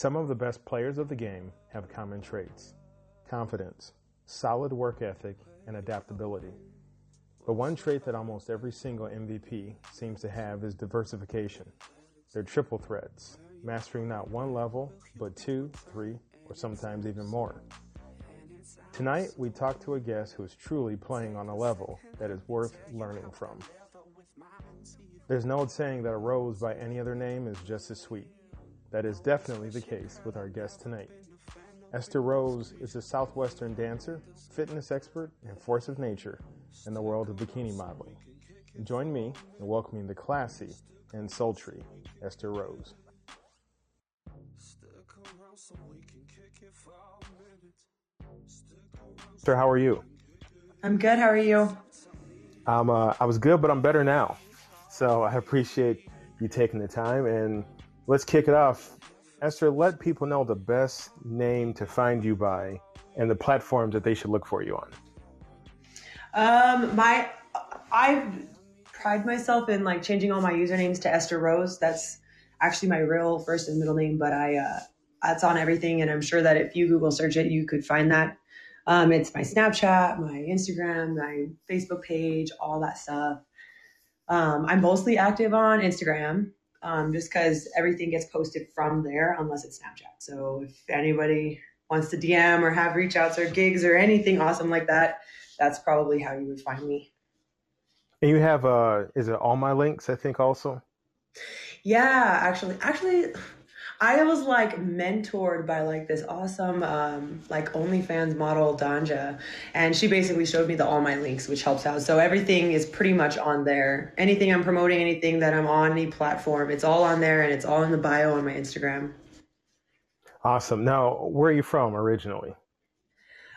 Some of the best players of the game have common traits confidence, solid work ethic, and adaptability. But one trait that almost every single MVP seems to have is diversification. They're triple threats, mastering not one level, but two, three, or sometimes even more. Tonight, we talk to a guest who is truly playing on a level that is worth learning from. There's no saying that a rose by any other name is just as sweet. That is definitely the case with our guest tonight. Esther Rose is a Southwestern dancer, fitness expert, and force of nature in the world of bikini modeling. Join me in welcoming the classy and sultry Esther Rose. Esther, how are you? I'm good. How are you? I'm, uh, I was good, but I'm better now. So I appreciate you taking the time and let's kick it off Esther, let people know the best name to find you by and the platforms that they should look for you on. Um, my, I pride myself in like changing all my usernames to Esther Rose. That's actually my real first and middle name, but I, uh, that's on everything. And I'm sure that if you Google search it, you could find that. Um, it's my Snapchat, my Instagram, my Facebook page, all that stuff. Um, I'm mostly active on Instagram um, just because everything gets posted from there unless it's Snapchat. So if anybody wants to DM or have reach outs or gigs or anything awesome like that, that's probably how you would find me. And you have uh is it all my links, I think also? Yeah, actually actually I was like mentored by like this awesome um, like OnlyFans model Danja, and she basically showed me the all my links, which helps out. So everything is pretty much on there. Anything I'm promoting, anything that I'm on any platform, it's all on there, and it's all in the bio on my Instagram. Awesome. Now, where are you from originally?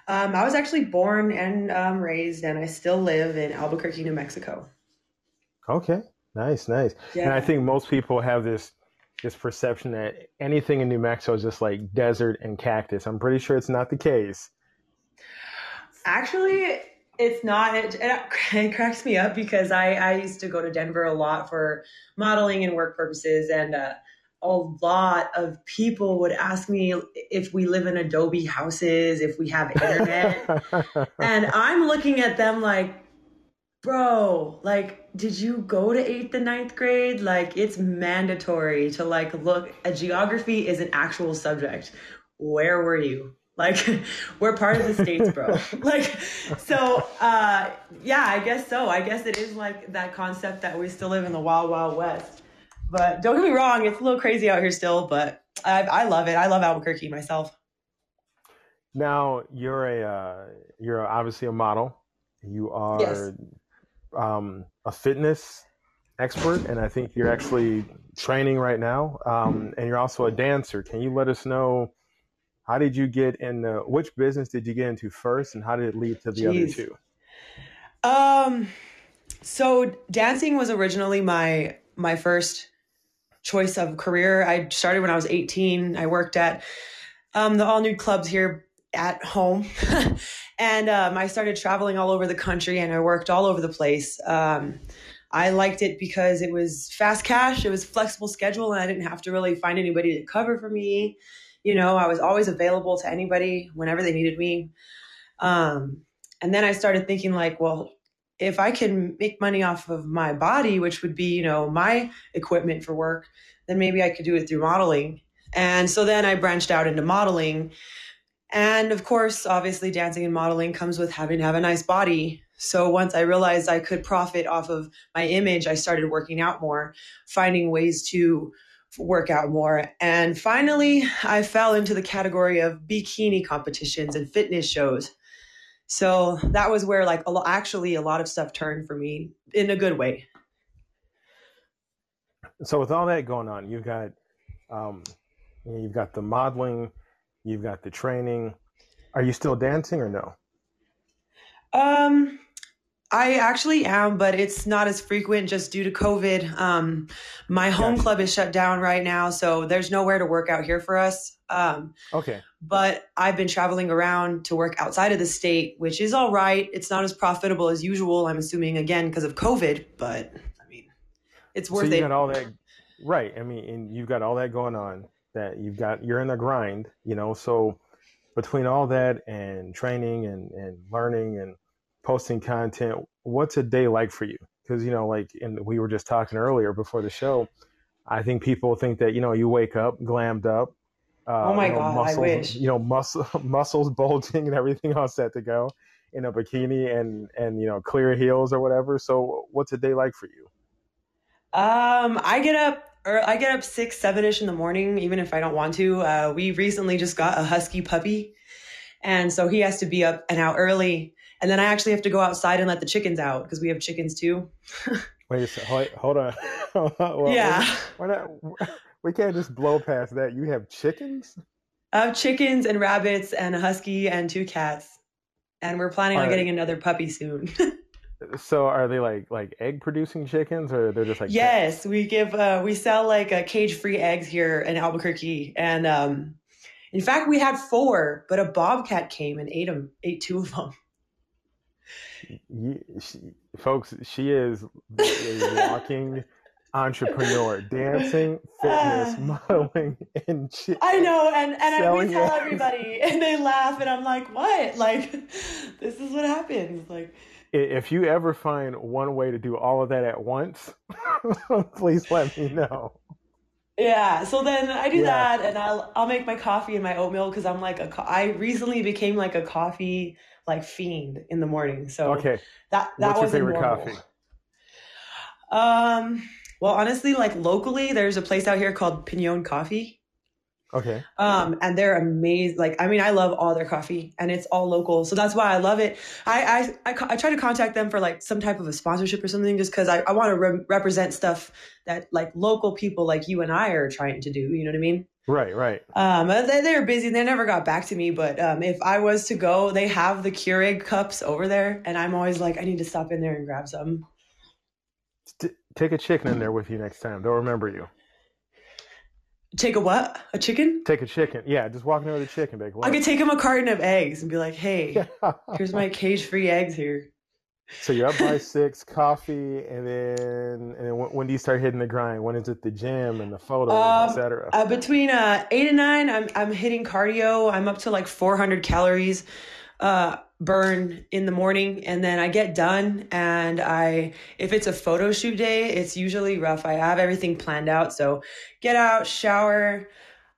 Um, I was actually born and um, raised, and I still live in Albuquerque, New Mexico. Okay, nice, nice. Yeah. And I think most people have this this perception that anything in New Mexico is just like desert and cactus. I'm pretty sure it's not the case. Actually, it's not. It, it, cracks me up because I, I used to go to Denver a lot for modeling and work purposes, and uh, a lot of people would ask me if we live in adobe houses, if we have internet. and I'm looking at them like, bro, like, did you go to eighth and ninth grade? Like, it's mandatory to like look. A geography is an actual subject. Where were you? Like, we're part of the states, bro. like, so, uh, yeah, I guess so. I guess it is like that concept that we still live in the wild, wild west. But don't get me wrong, it's a little crazy out here still, but I, I love it. I love Albuquerque myself. Now you're a uh, you're obviously a model. You are yes um, a fitness expert, and I think you're actually training right now, um, and you're also a dancer. Can you let us know how did you get in? The, which business did you get into first, and how did it lead to the Jeez. other two? Um, so dancing was originally my my first choice of career. I started when I was 18. I worked at um, the all nude clubs here at home. and um, I started traveling all over the country and I worked all over the place. Um, I liked it because it was fast cash, it was flexible schedule, and I didn't have to really find anybody to cover for me. You know, I was always available to anybody whenever they needed me. Um, and then I started thinking, like, well, if I can make money off of my body, which would be, you know, my equipment for work, then maybe I could do it through modeling. And so then I branched out into modeling and of course, obviously, dancing and modeling comes with having to have a nice body. So once I realized I could profit off of my image, I started working out more, finding ways to work out more. And finally, I fell into the category of bikini competitions and fitness shows. So that was where like a actually a lot of stuff turned for me in a good way. So with all that going on, you've got um, you've got the modeling, you've got the training. Are you still dancing or no? Um, I actually am, but it's not as frequent just due to COVID. Um, my home Gotcha. club is shut down right now, so there's nowhere to work out here for us. Um, Okay. but I've been traveling around to work outside of the state, which is all right. It's not as profitable as usual, I'm assuming, again, because of COVID, but I mean, it's So worth you it. got all that, right? I mean, and you've got all that going on. That you've got, you're in the grind, you know. So between all that and training and and learning and posting content, what's a day like for you? Because you know, like, and we were just talking earlier before the show. I think people think that you know you wake up glammed up. Uh, Oh my you know, God, I muscles, wish. You know, muscle muscles bulging and everything all set to go in a bikini and and you know clear heels or whatever. So what's a day like for you? Um, I get up or I get up six, seven ish in the morning, even if I don't want to. Uh, we recently just got a husky puppy, and so he has to be up and out early. And then I actually have to go outside and let the chickens out because we have chickens too. Wait a second. Hold, hold on. Well, yeah, We're not, we can't just blow past that. You have chickens? I have chickens and rabbits and a husky and two cats, and we're planning on Alright. getting another puppy soon. So are they like like egg producing chickens or they're just like yes, we give uh, we sell like uh, cage free eggs here in Albuquerque, and um, in fact, we had four, but a bobcat came and ate them, ate two of them. You, she, folks, she is a walking entrepreneur, dancing, fitness, modeling, and chi- I know, and and I, we tell eggs. everybody, and they laugh, and I'm like, what? Like, this is what happens. Like, If you ever find one way to do all of that at once, please let me know. yeah. So then I do Yeah. that, and I'll I'll make my coffee and my oatmeal because I'm like a co- I recently became like a coffee like fiend in the morning. So Okay, that that what's your favorite normal. coffee? Um. Well, honestly, like locally, there's a place out here called Pinon Coffee. Okay, Um, and they're amazing. Like, I mean, I love all their coffee and it's all local. So that's why I love it. I, I, I, I try to contact them for like some type of a sponsorship or something, just cause I, I want to re- represent stuff that like local people like you and I are trying to do. You know what I mean? right, right. Um, they, they're busy. They never got back to me, but, um, if I was to go, they have the Keurig cups over there and I'm always like, I need to stop in there and grab some. T- take a chicken in there with you next time. They'll remember you. Take a what? A chicken? Take a chicken. Yeah, just walking over the chicken. Big. I could take him a carton of eggs and be like, Hey, here's my cage free eggs here. so you're up by six, coffee, and then and then when, when do you start hitting the grind? When is it the gym and the photos, Um, etc.? Uh, between uh, eight and nine, I'm I'm hitting cardio. I'm up to like 400 calories uh, burn in the morning, and then I get done. And I, if it's a photo shoot day, it's usually rough. I have everything planned out, so get out, shower.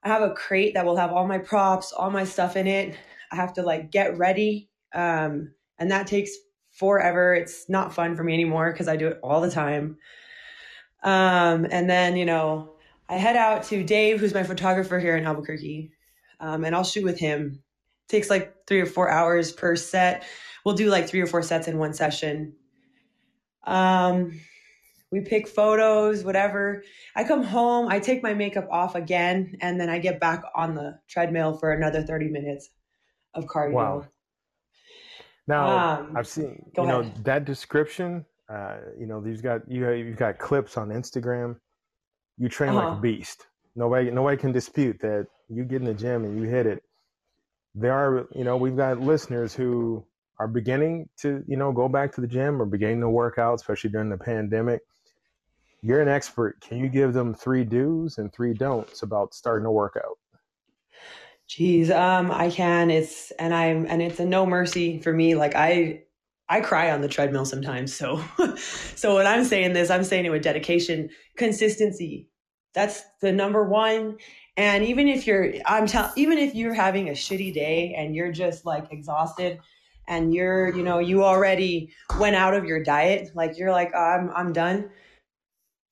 I have a crate that will have all my props, all my stuff in it. I have to like get ready, um, and that takes forever. It's not fun for me anymore because I do it all the time. Um, and then you know. I head out to Dave, who's my photographer here in Albuquerque, um, and I'll shoot with him. Takes like three or four hours per set. We'll do like three or four sets in one session. Um, we pick photos, whatever. I come home, I take my makeup off again, and then I get back on the treadmill for another 30 minutes of cardio. Wow. Now Um, I've seen you know that description. Uh, you know you've got you you've got clips on Instagram. You train like Uh-huh. a beast. Nobody nobody can dispute that. You get in the gym and you hit it. There are you know we've got listeners who are beginning to you know go back to the gym or beginning to work out, especially during the pandemic. You're an expert. Can you give them three do's and three don'ts about starting a workout? Geez, um, I can. It's and I'm and it's a no mercy for me. Like I I cry on the treadmill sometimes. So so when I'm saying this, I'm saying it with dedication, consistency. That's the number one. And even if you're I'm tell even if you're having a shitty day and you're just like exhausted and you're, you know, you already went out of your diet, like you're like, oh, I'm I'm done.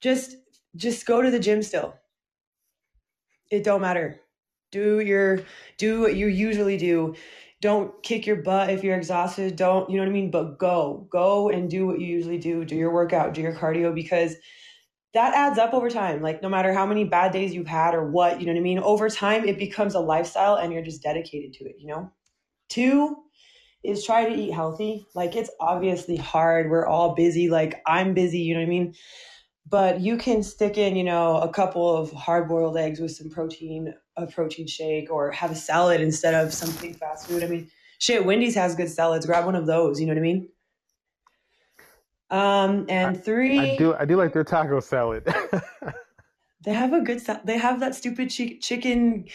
Just just go to the gym still It don't matter. Do your do what you usually do. Don't kick your butt if you're exhausted. Don't, you know what I mean? But go. Go and do what you usually do. Do your workout, do your cardio because that adds up over time. Like no matter how many bad days you've had or what, you know what I mean? Over time it becomes a lifestyle and you're just dedicated to it, you know? Two is try to eat healthy. Like it's obviously hard. We're all busy. Like I'm busy, you know what I mean? But you can stick in, you know, a couple of hard boiled eggs with some protein, a protein shake, or have a salad instead of something fast food. I mean, shit, Wendy's has good salads. Grab one of those, you know what I mean? Um, and three, I do. I do like their taco salad. they have a good. They have that stupid chi- chicken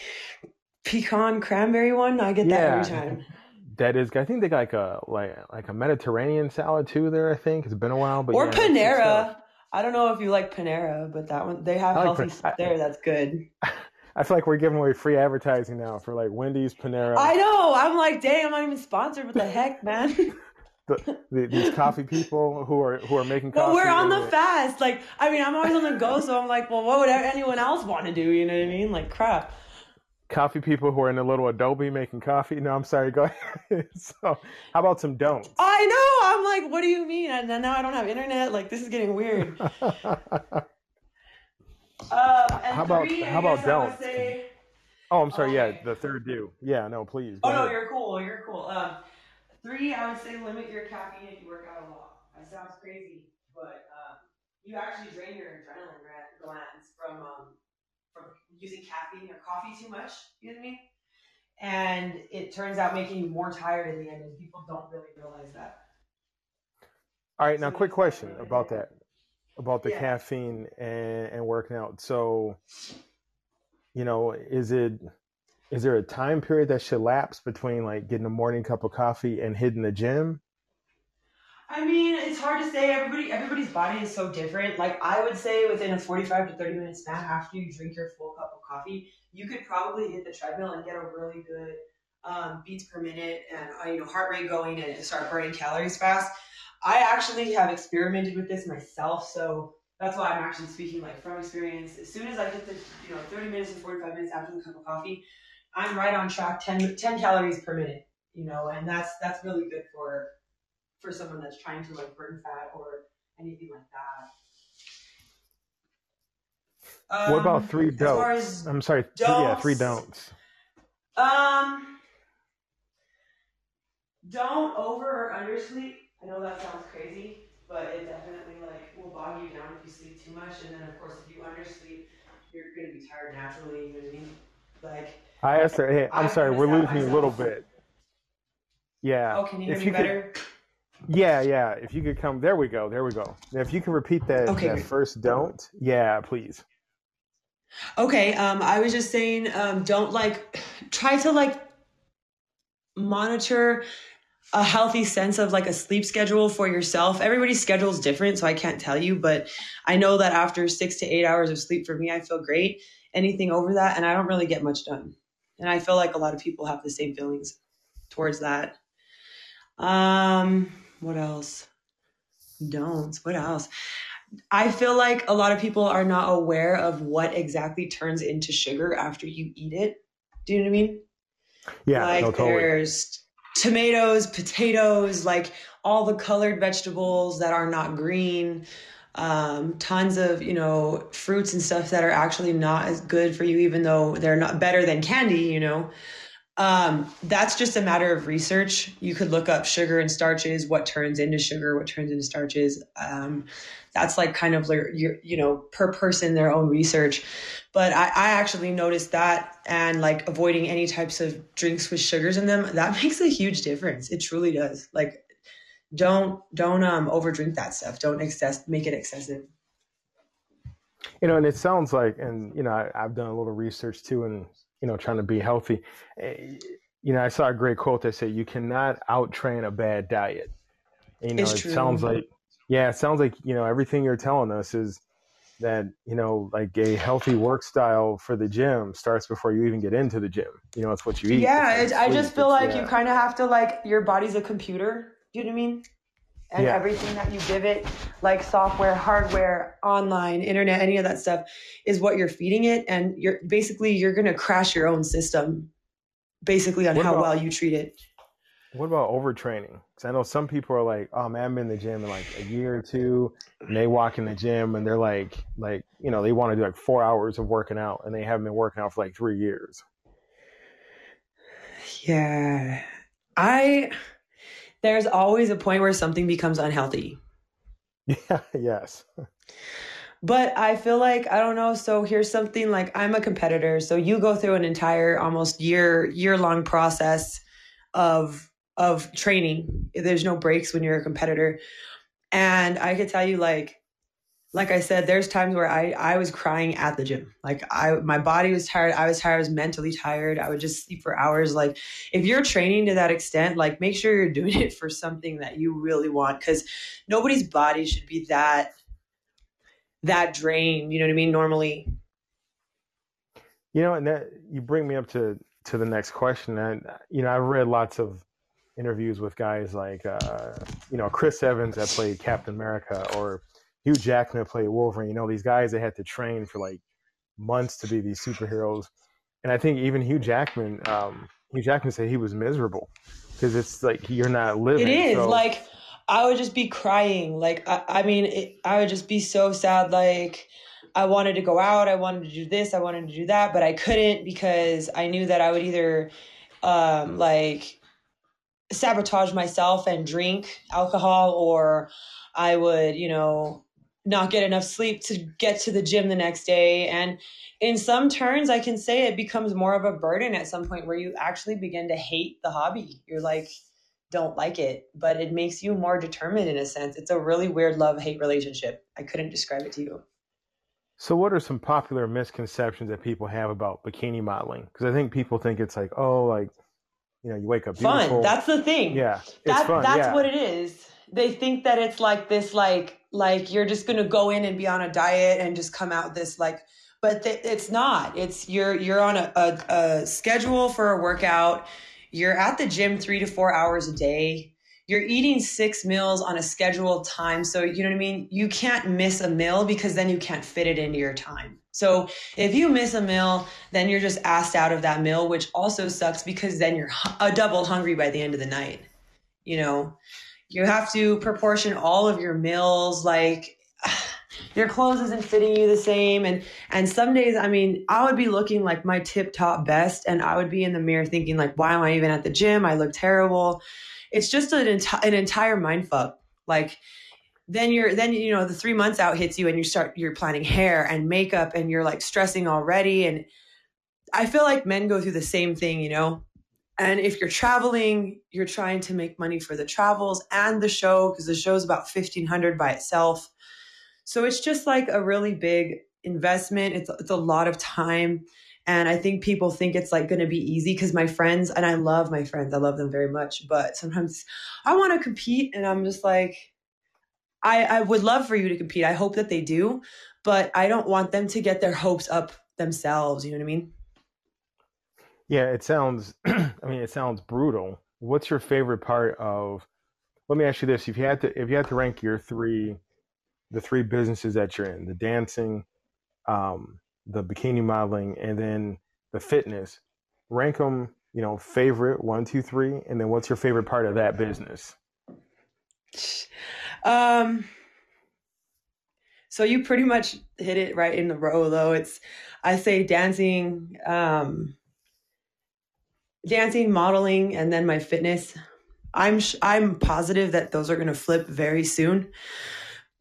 pecan cranberry one. I get that yeah, every time. that is. I think they got like a like like a Mediterranean salad too. There, I think it's been a while, but or yeah, Panera. I don't know if you like Panera, but that one they have like healthy Pan- stuff I, there. That's good. I feel like we're giving away free advertising now for like Wendy's, Panera, I know. I'm like, dang, I'm not even sponsored. What the heck, man? The, the, these coffee people who are who are making But coffee. we're on the fast. Like, I mean, I'm always on the go, so I'm like, well, what would anyone else want to do? You know what I mean? Like, crap. coffee people who are in a little Adobe making coffee. No, I'm sorry. Go ahead. so, how about some don'ts? I know. I'm like, what do you mean? And now I don't have internet. Like, this is getting weird. Um, and How about- three, how about guess I would don't? say- oh, I'm sorry. Okay. Yeah, the third do. Yeah, no, please. Oh no, ahead. you're cool. You're cool. Um, three, I would say limit your caffeine if you work out a lot. That sounds crazy, but um, you actually drain your adrenaline gra- glands from um, from using caffeine or coffee too much. You know what I mean? And it turns out making you more tired in the end, and people don't really realize that. All right, now So quick question start about that, about the Yeah. caffeine and, and working out. So, you know, is it is there a time period that should lapse between like getting a morning cup of coffee and hitting the gym? I mean, it's hard to say. Everybody, everybody's body is so different. Like I would say, within a forty-five to thirty minute span after you drink your full cup of coffee, you could probably hit the treadmill and get a really good um, beats per minute and uh, you know heart rate going and start burning calories fast. I actually have experimented with this myself, so that's why I'm actually speaking like from experience. As soon as I hit the you know thirty minutes and forty-five minutes after the cup of coffee, I'm right on track 10, 10 calories per minute. You know, and that's that's really good for for someone that's trying to like burn fat or anything like that. what about Um, three don'ts? I'm sorry. Three, yeah, three don'ts? don'ts. um, don't over or undersleep. I know that sounds crazy, but it definitely like will bog you down if you sleep too much, and then of course if you undersleep, you're gonna be tired naturally. You know what I mean? Like, I asked her. Hey, I'm I've sorry. We're losing you a little bit. Yeah. oh, can you hear if me you could, better? yeah, yeah. If you could come, there we go. There we go. Now, If you could repeat that Okay, that first don't, yeah, please. Okay, um, I was just saying, um, don't like try to like monitor a healthy sense of like a sleep schedule for yourself. Everybody's schedule is different, so I can't tell you, but I know that after six to eight hours of sleep for me, I feel great. Anything over that, and I don't really get much done. And I feel like a lot of people have the same feelings towards that. Um, what else? Don't. What else? I feel like a lot of people are not aware of what exactly turns into sugar after you eat it. Do you know what I mean? Yeah, like no, totally. there's tomatoes, potatoes, like all the colored vegetables that are not green, um, tons of you know fruits and stuff that are actually not as good for you, even though they're not better than candy. You know, um, that's just a matter of research. You could look up sugar and starches, what turns into sugar, what turns into starches. Um, that's like kind of like your, you know, per person their own research. But I, I actually noticed that and like avoiding any types of drinks with sugars in them, that makes a huge difference. It truly does. Like, don't don't um overdrink that stuff. Don't excess make it excessive. You know, and it sounds like, and you know, I, I've done a little research too, and you know, trying to be healthy. Eh, You know, I saw a great quote that said, "You cannot out train a bad diet." You know, It's it true. sounds like, yeah, it sounds like you know everything you're telling us is that you know, like a healthy work style for the gym starts before you even get into the gym. You know, it's what you eat. Yeah, it's I just feel like it's- you kind of have to like your body's a computer. Do you know what I mean? and Yeah. everything that you give it, like software, hardware, online, internet, any of that stuff, is what you're feeding it, and you're basically you're gonna crash your own system, basically on What how about- well you treat it. What about overtraining? Because I know some people are like, "Oh man, I'm in the gym in like a year or two, and they walk in the gym and they're like, like you know, they want to do like four hours of working out, and they haven't been working out for like three years." Yeah. I there's always a point where something becomes unhealthy. Yeah. Yes. But I feel like I don't know, so here's something like I'm a competitor, so you go through an entire almost year year long process of of training. There's no breaks when you're a competitor. And I could tell you like like I said, there's times where I I was crying at the gym. Like I my body was tired, I was tired, I was mentally tired. I would just sleep for hours. Like if you're training to that extent, like make sure you're doing it for something that you really want cuz nobody's body should be that that drained, you know what I mean, normally. You know, and that you bring me up to to the next question. And you know, I've read lots of interviews with guys like uh, you know Chris Evans that played Captain America or Hugh Jackman played Wolverine. You know, these guys they had to train for like months to be these superheroes. And I think even Hugh Jackman, um, Hugh Jackman said he was miserable because it's like you're not living. It is so- like I would just be crying. Like I, I mean, it, I would just be so sad. Like I wanted to go out, I wanted to do this, I wanted to do that, but I couldn't because I knew that I would either, um, like sabotage myself and drink alcohol, or I would, you know, not get enough sleep to get to the gym the next day. And in some turns, I can say it becomes more of a burden at some point where you actually begin to hate the hobby. You're like, don't like it, but it makes you more determined in a sense. It's a really weird love hate relationship. I couldn't describe it to you. So, what are some popular misconceptions that people have about bikini modeling? Because I think people think it's like, oh, like, you know, you wake up beautiful. Fun. That's the thing. yeah, it's That, fun. that's yeah. what it is. They think that it's like this, like, like you're just gonna go in and be on a diet and just come out this like, but th- it's not. It's you're you're on a, a, a schedule for a workout. You're at the gym three to four hours a day. You're eating six meals on a scheduled time. So, you know what I mean? You can't miss a meal because then you can't fit it into your time. So, if you miss a meal, then you're just asked out of that meal, which also sucks because then you're a uh, double hungry by the end of the night. You know, you have to proportion all of your meals like your clothes isn't fitting you the same. And and some days i mean i would be looking like my tip top best and i would be in the mirror thinking like why am i even at the gym? I look terrible. It's just an, enti- an entire mind fuck. Like then you're then you know the three months out hits you and you start you're planning hair and makeup and you're like stressing already. And i feel like men go through the same thing you know and if you're traveling you're trying to make money for the travels and the show because the show's about 1500 by itself. So it's just like a really big investment. It's, it's a lot of time. And i think people think it's like going to be easy because my friends and i love my friends i love them very much but sometimes i want to compete and i'm just like I, I would love for you to compete. I hope that they do but i don't want them to get their hopes up themselves you know what i mean Yeah, it sounds. I mean, it sounds brutal. What's your favorite part of? Let me ask you this: if you had to, if you had to rank your three, the three businesses that you're in, the dancing, um, the bikini modeling, and then the fitness, rank them. You know, favorite one, two, three, and then what's your favorite part of that business? Um, so you pretty much hit it right in the row, though. It's, I say dancing, um, dancing, modeling, and then my fitness. I'm sh- I'm positive that those are going to flip very soon.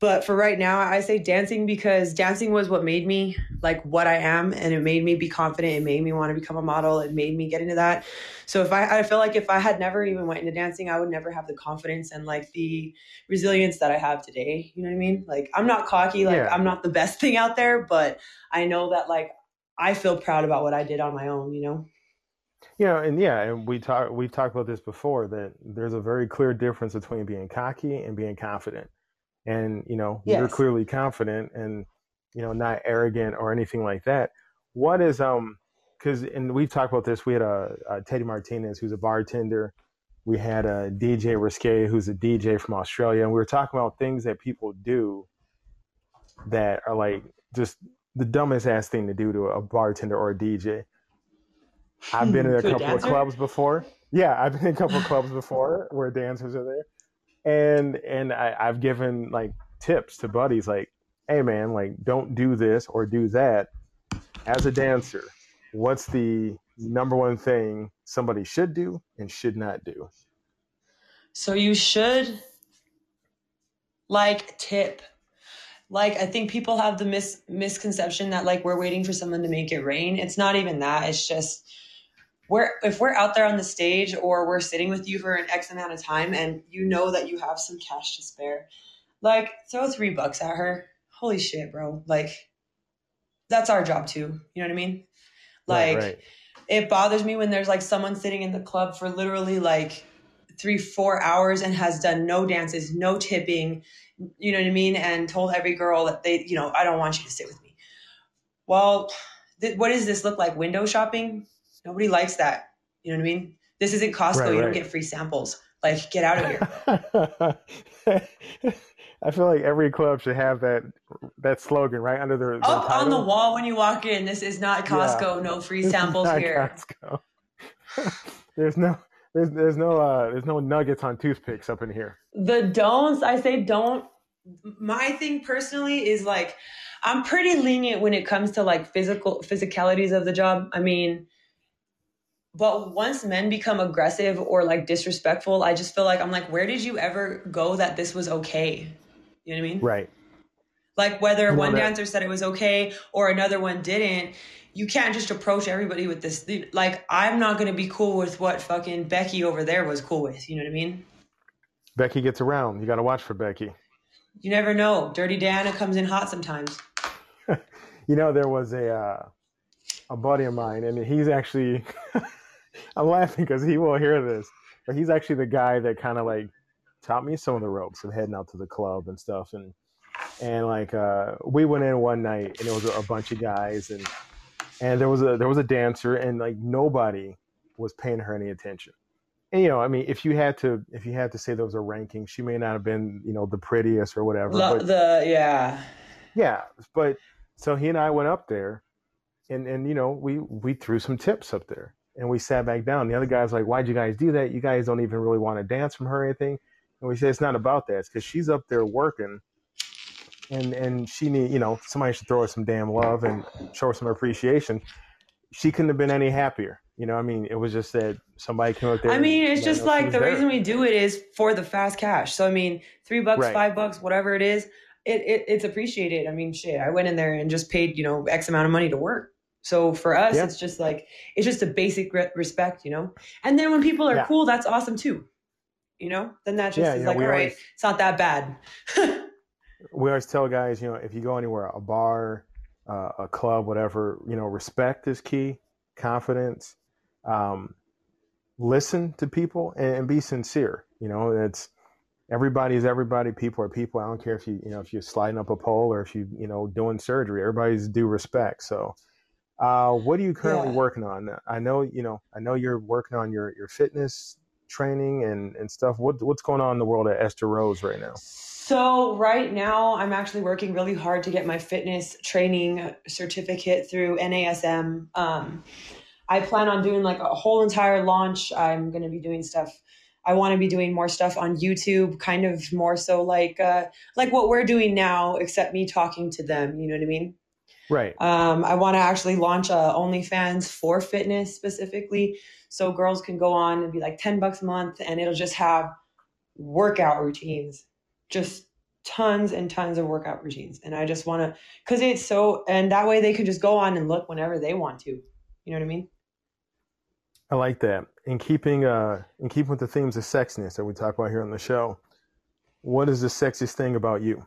But for right now, I say dancing because dancing was what made me like what I am, and it made me be confident. It made me want to become a model. It made me get into that. So if I, I feel like if I had never even went into dancing, I would never have the confidence and like the resilience that I have today. You know what I mean? Like I'm not cocky. Like Yeah. I'm not the best thing out there, but I know that like I feel proud about what I did on my own. You know? You know, and yeah, and we talk we've talked about this before that there's a very clear difference between being cocky and being confident. And you know, you're clearly confident and you know not arrogant or anything like that. What is um because and we've talked about this. We had a, a Teddy Martinez who's a bartender, we had a DJ Risque, who's a DJ from Australia, and we were talking about things that people do that are like just the dumbest ass thing to do to a bartender or a DJ. I've been in a couple of clubs before. Yeah, I've been in a couple of clubs before where dancers are there, and and I, I've given like tips to buddies like, hey man, like don't do this or do that. As a dancer, what's the number one thing somebody should do and should not do? So you should like tip. Like I think people have the mis- misconception that like we're waiting for someone to make it rain. It's not even that. It's just we're if we're out there on the stage or we're sitting with you for an X amount of time and you know that you have some cash to spare, like throw three bucks at her. Holy shit, bro. Like that's our job too. You know what I mean? Like right, right. it bothers me when there's like someone sitting in the club for literally like three, four hours and has done no dances, no tipping, you know what I mean? And told every girl that they, you know, I don't want you to sit with me. Well, th- what does this look like? Window shopping? Nobody likes that. You know what I mean? This isn't Costco. Right, you don't get free samples. Like, get out of here. I feel like every club should have that that slogan right under their, their Up on the wall when you walk in, this is not Costco. No free samples here. Costco. there's no there's there's no uh there's no nuggets on toothpicks up in here. the don'ts i say don't my thing personally is like i'm pretty lenient when it comes to like physical physicalities of the job i mean but once men become aggressive or like disrespectful i just feel like i'm like where did you ever go that this was okay you know what i mean Right. like whether one that- dancer said it was okay or another one didn't you can't just approach everybody with this like i'm not going to be cool with what fucking becky over there was cool with you know what i mean Becky gets around. You got to watch for Becky. You never know. Dirty Diana comes in hot sometimes. You know, there was a uh, a buddy of mine, and he's actually I'm laughing because he will hear this, but he's actually the guy that kind of like taught me some of the ropes of heading out to the club and stuff, and and like uh, we went in one night, and it was a bunch of guys, and and there was a there was a dancer, and like nobody was paying her any attention. And you know, I mean, if you had to if you had to say there was a ranking, she may not have been you know the prettiest or whatever, but the yeah. yeah, but so he and I went up there, and and you know we we threw some tips up there, and we sat back down. The other guy's like, "Why'd you guys do that? You guys don't even really want to dance from her or anything." And we said, "It's not about that. It's because she's up there working, and and she need you know somebody should throw her some damn love and show her some appreciation." She couldn't have been any happier. You know, I mean, it was just that somebody came up there. I mean, it's just like the there. reason we do it is for the fast cash. So I mean, three bucks, Right. five bucks, whatever it is, it, it it's appreciated. I mean, shit, I went in there and just paid you know X amount of money to work. So for us, Yeah. it's just like it's just a basic re- respect, you know. And then when people are Yeah. cool, that's awesome too. You know, then that just Yeah, is like, all right, always- it's not that bad. we always tell guys, you know, if you go anywhere, a bar, uh, a club, whatever, you know, respect is key, confidence, um, listen to people, and, and be sincere. You know, it's everybody is everybody. People are people. I don't care if you, you know, if you're sliding up a pole or if you, you know, doing surgery. Everybody's due respect. So, uh, what are you currently Yeah. working on? I know, you know, I know you're working on your your fitness training and and stuff. What what's going on in the world at Esther Rose right now? So right now, I'm actually working really hard to get my fitness training certificate through NASM. Um, I plan on doing like a whole entire launch. I'm going to be doing stuff. I want to be doing more stuff on YouTube, kind of more so like uh, like what we're doing now, except me talking to them. You know what I mean? Right. Um, I want to actually launch a OnlyFans for fitness specifically, so girls can go on and be like ten bucks a month, and it'll just have workout routines, just tons and tons of workout routines. And I just want to, because it's so, and that way they can just go on and look whenever they want to. You know what I mean? I like that. In keeping uh in keeping with the themes of sexiness that we talk about here on the show, what is the sexiest thing about you?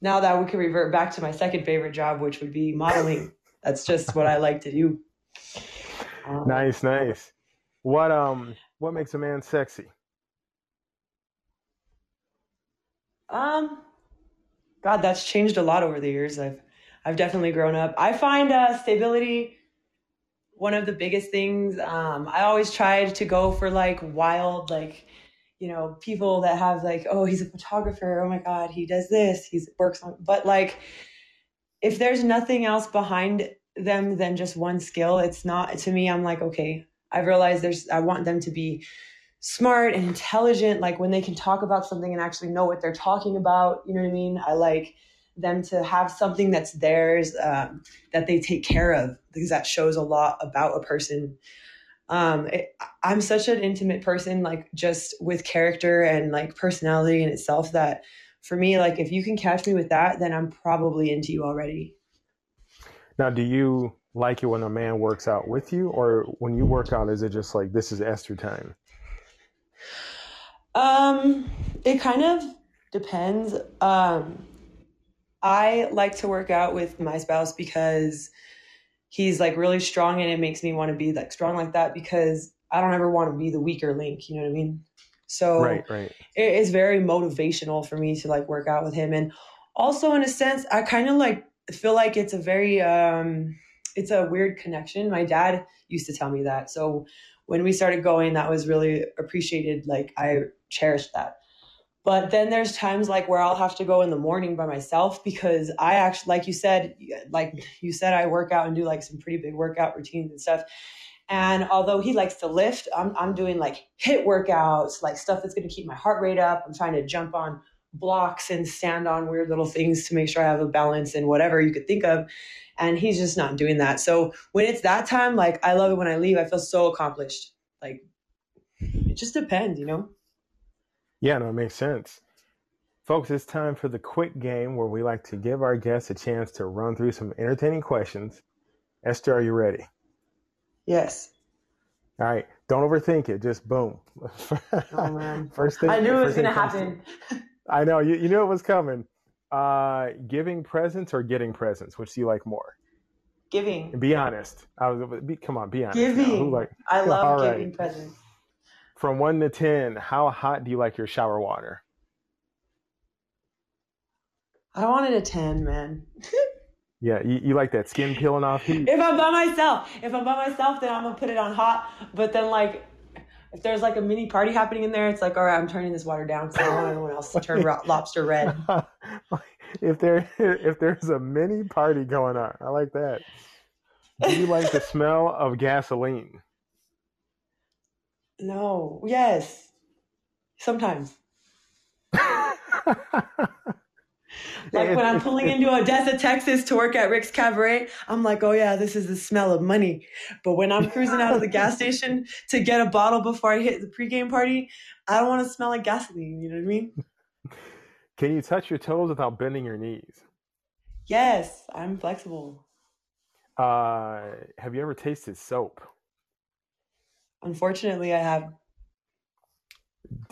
Now that we can revert back to my second favorite job, which would be modeling. That's just what I like to do. Um, Nice, nice. What um what makes a man sexy? Um, God, that's changed a lot over the years. I've I've definitely grown up. I find uh, stability one of the biggest things. Um, I always tried to go for like wild, like, you know, people that have like, oh, he's a photographer. Oh my God, he does this. He's works on, but like, if there's nothing else behind them than just one skill, it's not to me. I'm like, okay, i realize there's, I want them to be smart and intelligent. Like when they can talk about something and actually know what they're talking about. You know what I mean? I like them to have something that's theirs um, that they take care of because that shows a lot about a person. Um, it, I'm such an intimate person, like just with character and like personality in itself that for me, like if you can catch me with that, then I'm probably into you already. Now, do you like it when a man works out with you, or when you work out, is it just like this is Esther time? Um, it kind of depends. Um, I like to work out with my spouse because he's like really strong and it makes me want to be like strong like that because I don't ever want to be the weaker link, you know what I mean? So right, right. it is very motivational for me to like work out with him. And also in a sense, I kind of like feel like it's a very um it's a weird connection. My dad used to tell me that. So when we started going, that was really appreciated. Like I cherished that. But then there's times like where I'll have to go in the morning by myself because I actually, like you said, like you said, I work out and do like some pretty big workout routines and stuff. And although he likes to lift, I'm, I'm doing like HIIT workouts, like stuff that's going to keep my heart rate up. I'm trying to jump on blocks and stand on weird little things to make sure I have a balance and whatever you could think of. And he's just not doing that. So when it's that time, like I love it when I leave, I feel so accomplished. Like it just depends, you know? Yeah, no, it makes sense. Folks, it's time for the quick game where we like to give our guests a chance to run through some entertaining questions. Esther, are you ready? Yes. All right. Don't overthink it. Just boom. Oh man. first thing. I knew it was going to happen. I know. You, you knew it was coming. Uh, giving presents or getting presents? Which do you like more? Giving. Be honest. I was. Be, come on. Be honest. Giving. Like, I love giving right. presents. From one to ten, how hot do you like your shower water? I wanted a ten, man. Yeah, you, you like that skin peeling off heat? If I'm by myself, if I'm by myself, then I'm gonna put it on hot. But then like, if there's like a mini party happening in there, it's like, all right, I'm turning this water down because I don't want anyone else to turn lobster red. if there if there's a mini party going on, I like that. Do you like the smell of gasoline? No. Yes. Sometimes. Like when I'm pulling into Odessa, Texas to work at Rick's Cabaret, I'm like, oh yeah, this is the smell of money. But when I'm cruising out of the gas station to get a bottle before I hit the pregame party, I don't want to smell like gasoline. You know what I mean? Can you touch your toes without bending your knees? Yes, I'm flexible. Uh, have you ever tasted soap? Unfortunately, I have.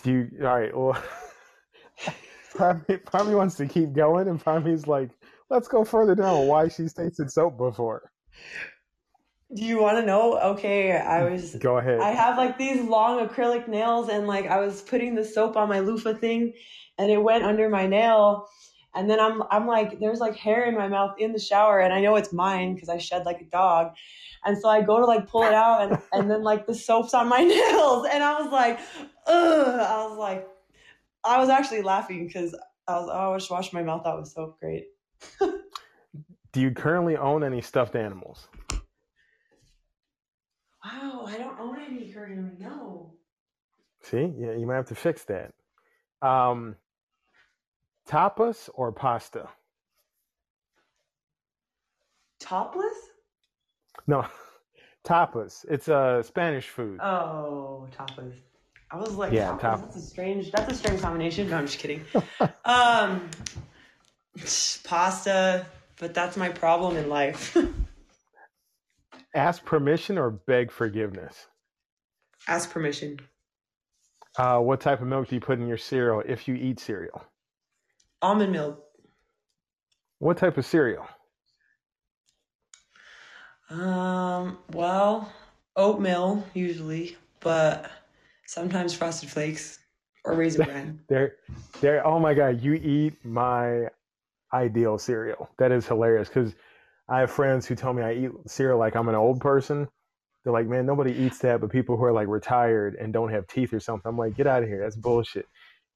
Do you? All right. Well. part of, me, part of me wants to keep going, and part of me is like, let's go further down. Why she's tasted soap before? Do you want to know? Okay, I was. Go ahead. I have like these long acrylic nails, and like I was putting the soap on my loofah thing, and it went under my nail. And then I'm I'm like, there's like hair in my mouth in the shower, and I know it's mine because I shed like a dog. And so I go to like pull it out, and and then like the soap's on my nails, and I was like, ugh. I was like, I was actually laughing because I was, oh, I just washed my mouth out with soap. Great. Do you currently own any stuffed animals? Wow, I don't own any currently. No. See, yeah, you might have to fix that. Um, tapas or pasta? Topless? No, tapas. It's a uh, Spanish food. Oh, tapas. I was like, yeah, top. that's a strange. That's a strange combination. No, I'm just kidding. um, pasta, but that's my problem in life. Ask permission or beg forgiveness. Ask permission. Uh, what type of milk do you put in your cereal if you eat cereal? Almond milk. What type of cereal? Um, well, oatmeal usually, but sometimes Frosted Flakes or Raisin Bran. They're, they're, oh my God, you eat my ideal cereal. That is hilarious because I have friends who tell me I eat cereal like I'm an old person. They're like, man, nobody eats that, but people who are like retired and don't have teeth or something. I'm like, get out of here. That's bullshit.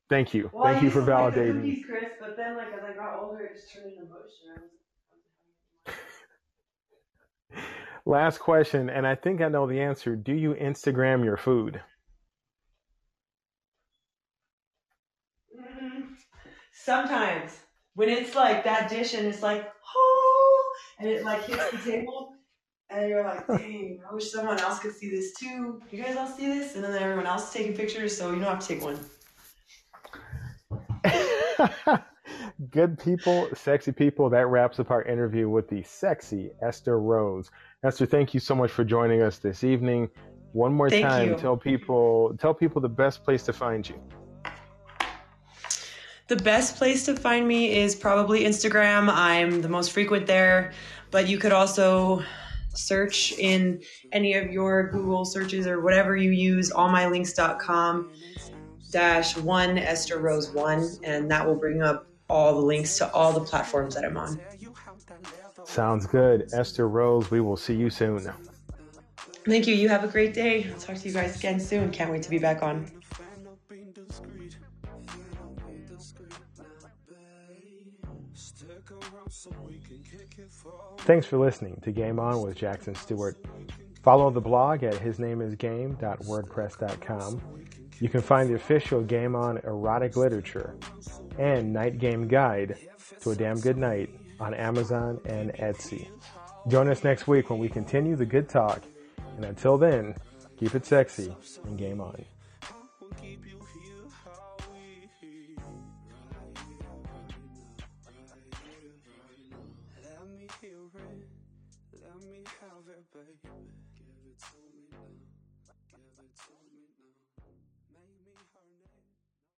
Thank you. Well, Thank I you for to like validating. cookies, Chris, but then like as I got older, it just turned into mush. And I was, Last question, and I think I know the answer. Do you Instagram your food? Mm, Sometimes when it's like that dish and it's like oh, and it like hits the table, and you're like, dang, I wish someone else could see this too. You guys all see this, and then everyone else is taking pictures, so you don't have to take one. Good people, sexy people. That wraps up our interview with the sexy Esther Rose. Esther, thank you so much for joining us this evening. One more Thank time, you. tell people tell people the best place to find you. The best place to find me is probably Instagram. I'm the most frequent there, but you could also search in any of your Google searches or whatever you use, allmylinks.com dash one Esther Rose one, and that will bring up all the links to all the platforms that I'm on. Sounds good. Esther Rose, we will see you soon. Thank you. You have a great day. I'll talk to you guys again soon. Can't wait to be back on. Thanks for listening to Game On with Jackson Stewart. Follow the blog at hisnameisgame.wordpress.com. You can find the official Game On erotic literature and Night Game Guide to a Damn Good Night on Amazon and Etsy. Join us next week when we continue the good talk. And until then, keep it sexy and game on.